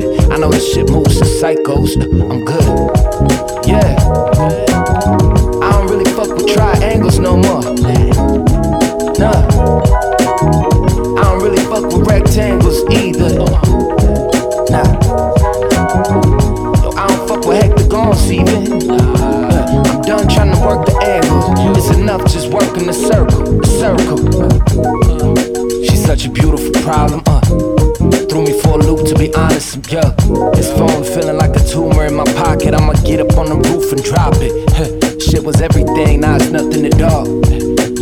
I know this shit moves to psychos. I'm good. Yeah. I don't really fuck with triangles no more. Nah. I don't really fuck with rectangles either. Nah. Yo, I don't fuck with hectagons even. Uh, I'm done trying to work the angles. It's enough just working the circle, the circle. She's such a beautiful problem. For loop to be honest. Yeah, this phone feeling like a tumor in my pocket. I'ma get up on the roof and drop it. Shit was everything, now it's nothing at all.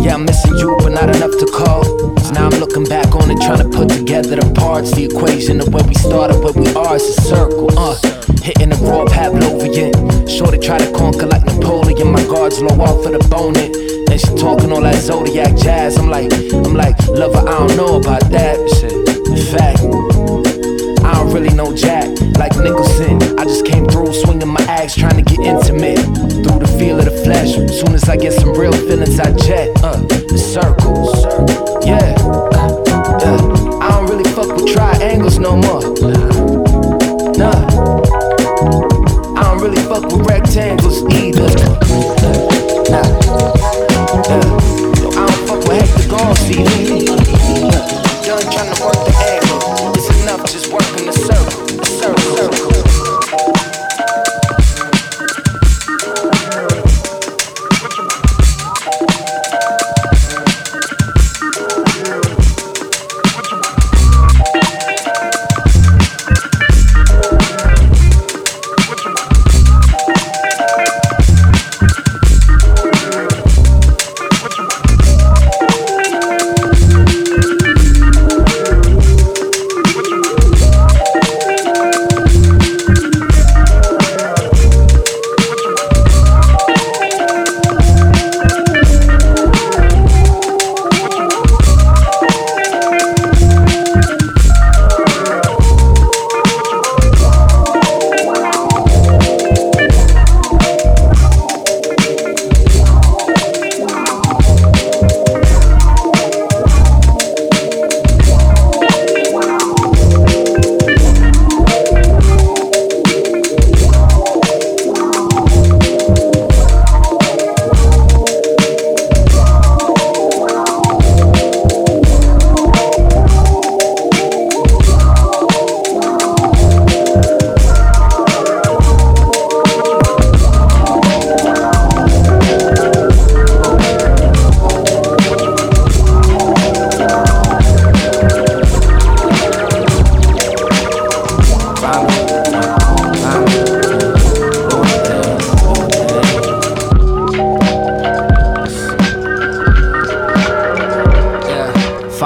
Yeah, I'm missing you, but not enough to call. So now I'm looking back on it, trying to put together the parts, the equation of where we started, where we are. It's a circle, uh. Hitting the raw Pavlovian. Shorty try to conquer like Napoleon. My guards low off of the bone. It. Then she talking all that zodiac jazz. I'm like, I'm like, lover, I don't know about that shit. In fact, really know Jack. Like Nicholson, I just came through swinging my axe, trying to get intimate. Through the feel of the flesh. Soon as I get some real feelings, I jet. Uh, the circles. Yeah. Uh. I don't really fuck with triangles no more. Nah. I don't really fuck with rectangles either. Nah. Yo, I don't fuck with hectagons either.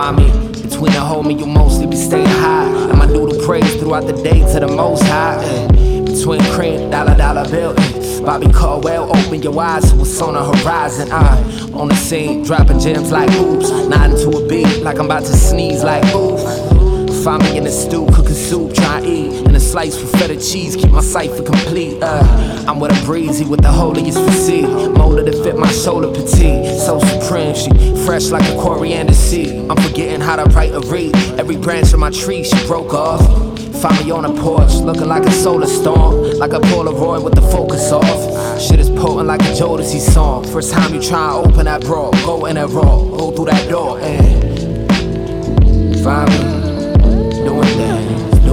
find me. Between the homie, you mostly be staying high. And my noodle praise throughout the day to the most high. Between cream, dollar dollar bill. Bobby Caldwell, open your eyes to what's on the horizon. I'm on the scene, dropping gems like oops. Nodding to a beat like I'm about to sneeze like oops. Find me in the stew, cooking soup, try eat. And a slice with feta cheese, keep my cipher complete. Uh, I'm with a breezy with the holiest physique. Molded to fit my shoulder petite. So supreme, she fresh like a coriander seed. I'm forgetting how to write a read. Every branch of my tree, she broke off. Find me on a porch, looking like a solar storm. Like a Polaroid with the focus off. Shit is potent like a Jodeci song. First time you try to open that bra, go in that raw, go through that door, and find me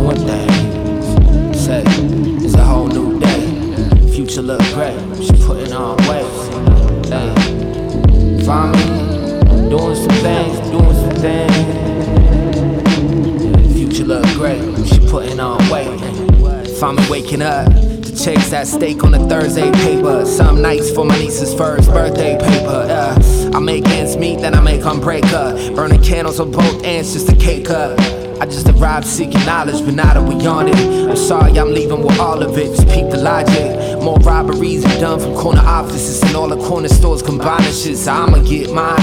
doing things. Say, it's a whole new day. Future look great, she putting on weight. Hey, find me doing some things, doing some things. Future look great, she putting on weight. Find me waking up chase that steak on the Thursday paper. Some nights for my niece's first birthday paper. Uh, I make ends meet, then I make unbreaker. Burning candles on both ends just to cake up. I just arrived seeking knowledge, but now that we on it, I'm sorry I'm leaving with all of it. Just peep the logic. More robberies are done from corner offices and all the corner stores combining shit. So I'ma get mine,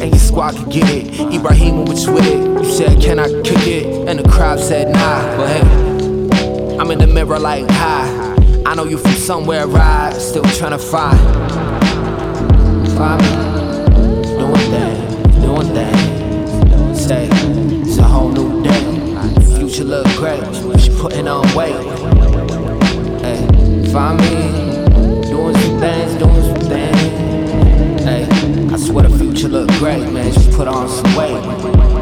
and your squad can get it. Ibrahimovic with it. You said, Can I kick it? And the crowd said, Nah, but hey, I'm in the mirror like, Hi. I know you from somewhere, right? Still trying to find. Find me. Doing things, doing things. Future look great. She putting on weight. Hey, find me doing some things, doing some things. Hey, I swear the future look great, man. She put on some weight.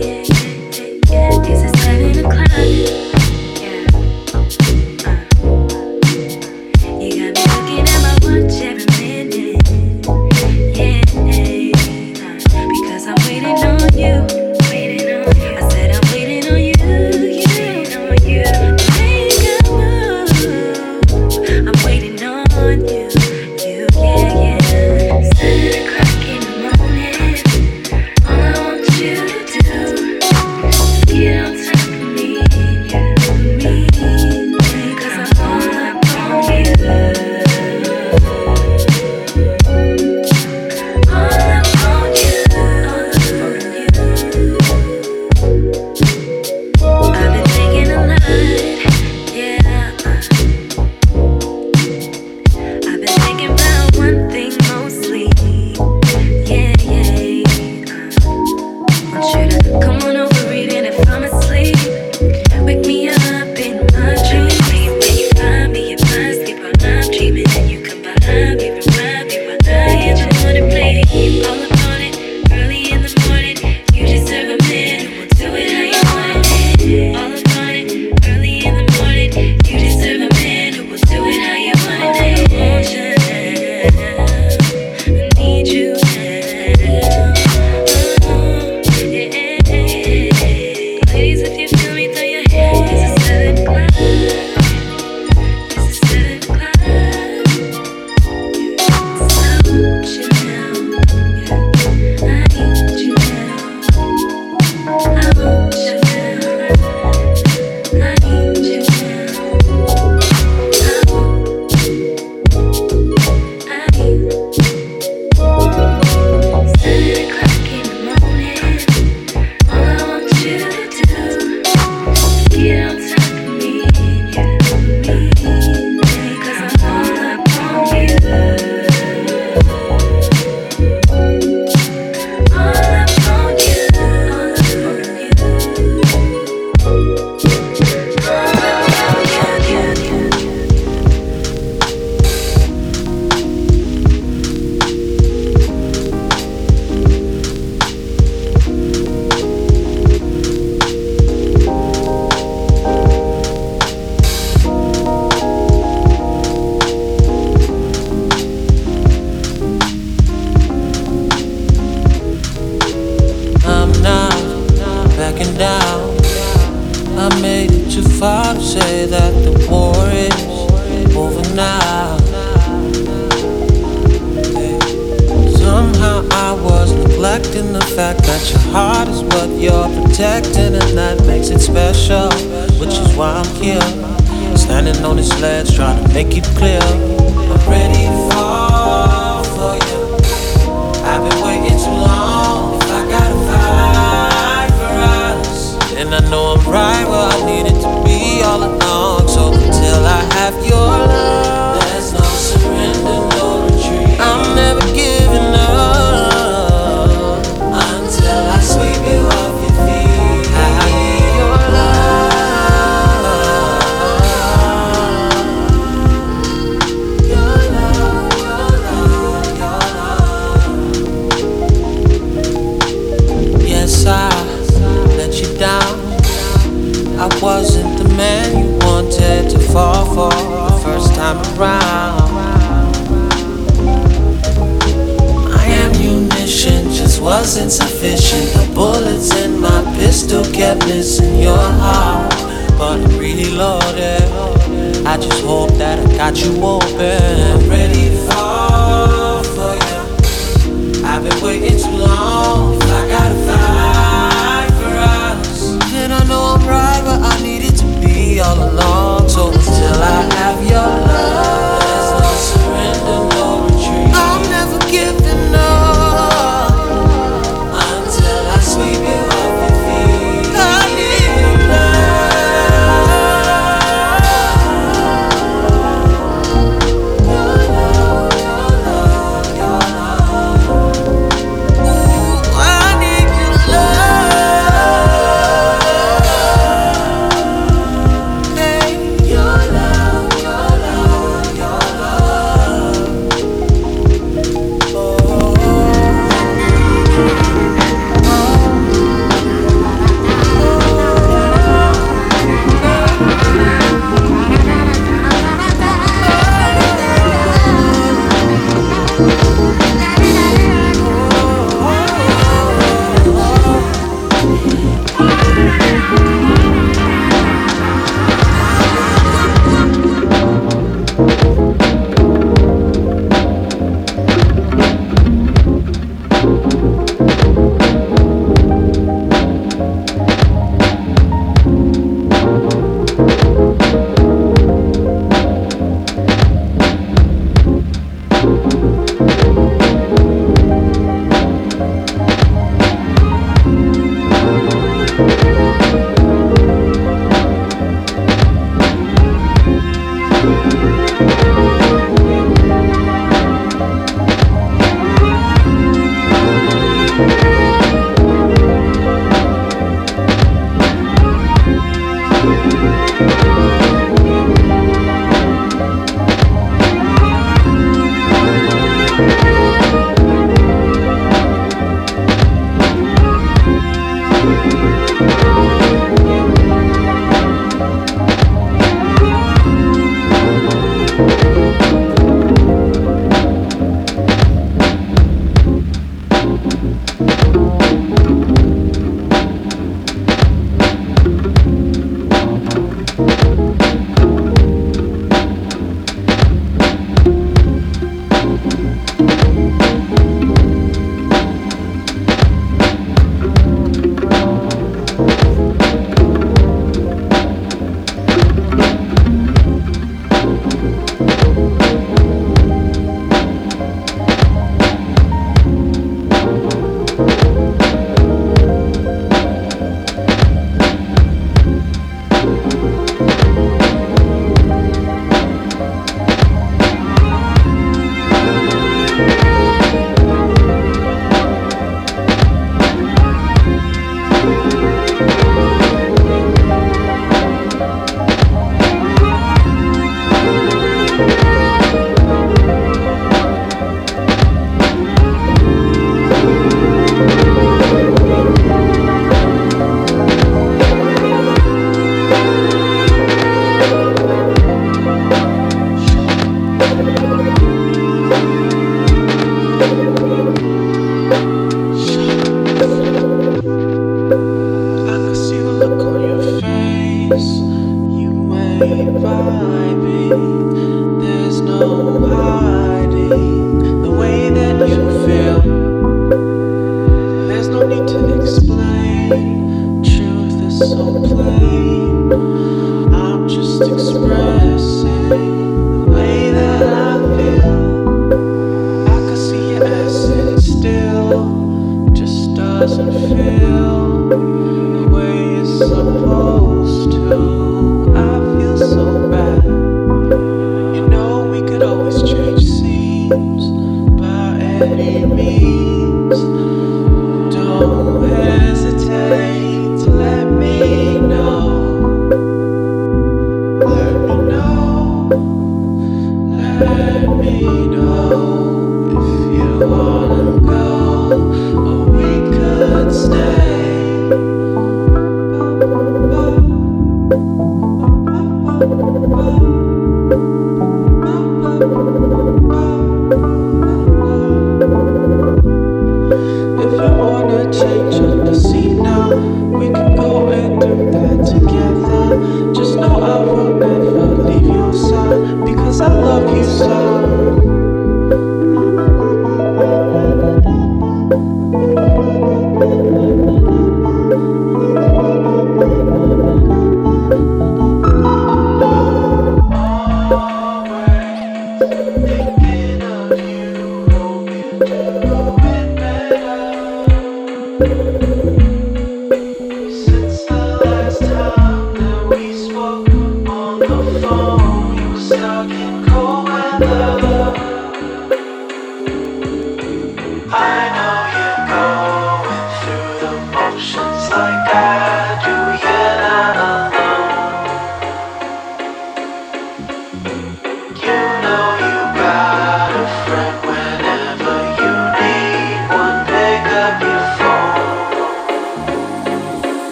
yeah.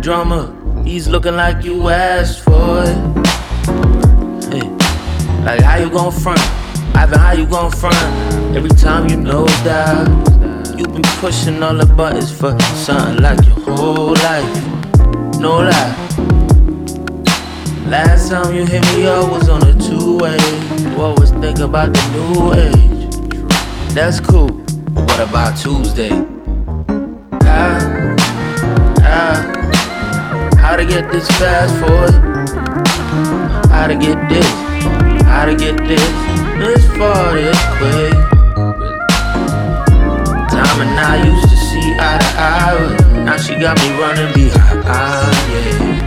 Drummer. He's looking like you asked for it. Like how you gon' front? Ivan, how you gon' front? Every time you know that you've been pushing all the buttons for something like your whole life. No lie. Last time you hit me up was on a two-way. You always think about the new age. That's cool, but what about Tuesday? How, how, how to get this fast forward? How to get this? How to get this? This far, this quick. Time and I used to see eye to eye, now she got me running behind. Yeah.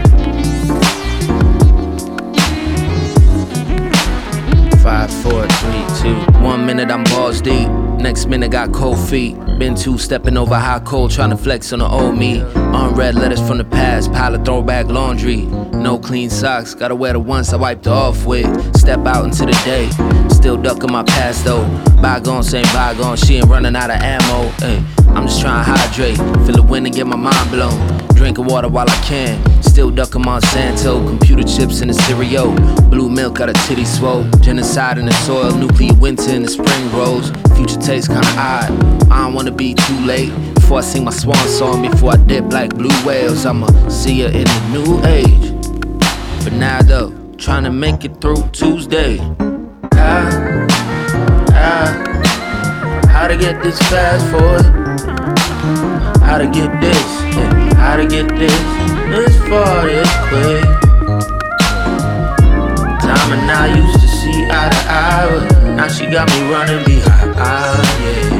Five, four, three, two. One minute I'm balls deep. Next minute got cold feet. Been two stepping over high cold, trying to flex on the old me. Unread letters from the past, pile of throwback laundry. No clean socks, gotta wear the ones I wiped off with. Step out into the day, still ducking my past though. Bygones ain't bygones, she ain't running out of ammo. Ay, I'm just trying to hydrate, feel the wind and get my mind blown. Drinking water while I can. Still ducking Monsanto. Computer chips in the cereal. Blue milk out of titty swole. Genocide in the soil. Nuclear winter in the spring rolls. Future tastes kinda odd. I don't wanna be too late. Before I sing my swan song, before I dip like blue whales, I'ma see ya in the new age. But now though, trying to make it through Tuesday. How, how, how to get this fast forward? How to get this? Yeah how to get this, this far, this quick. Time and I used to see eye to eye, but now she got me running behind, yeah.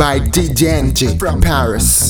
By DJ from Paris.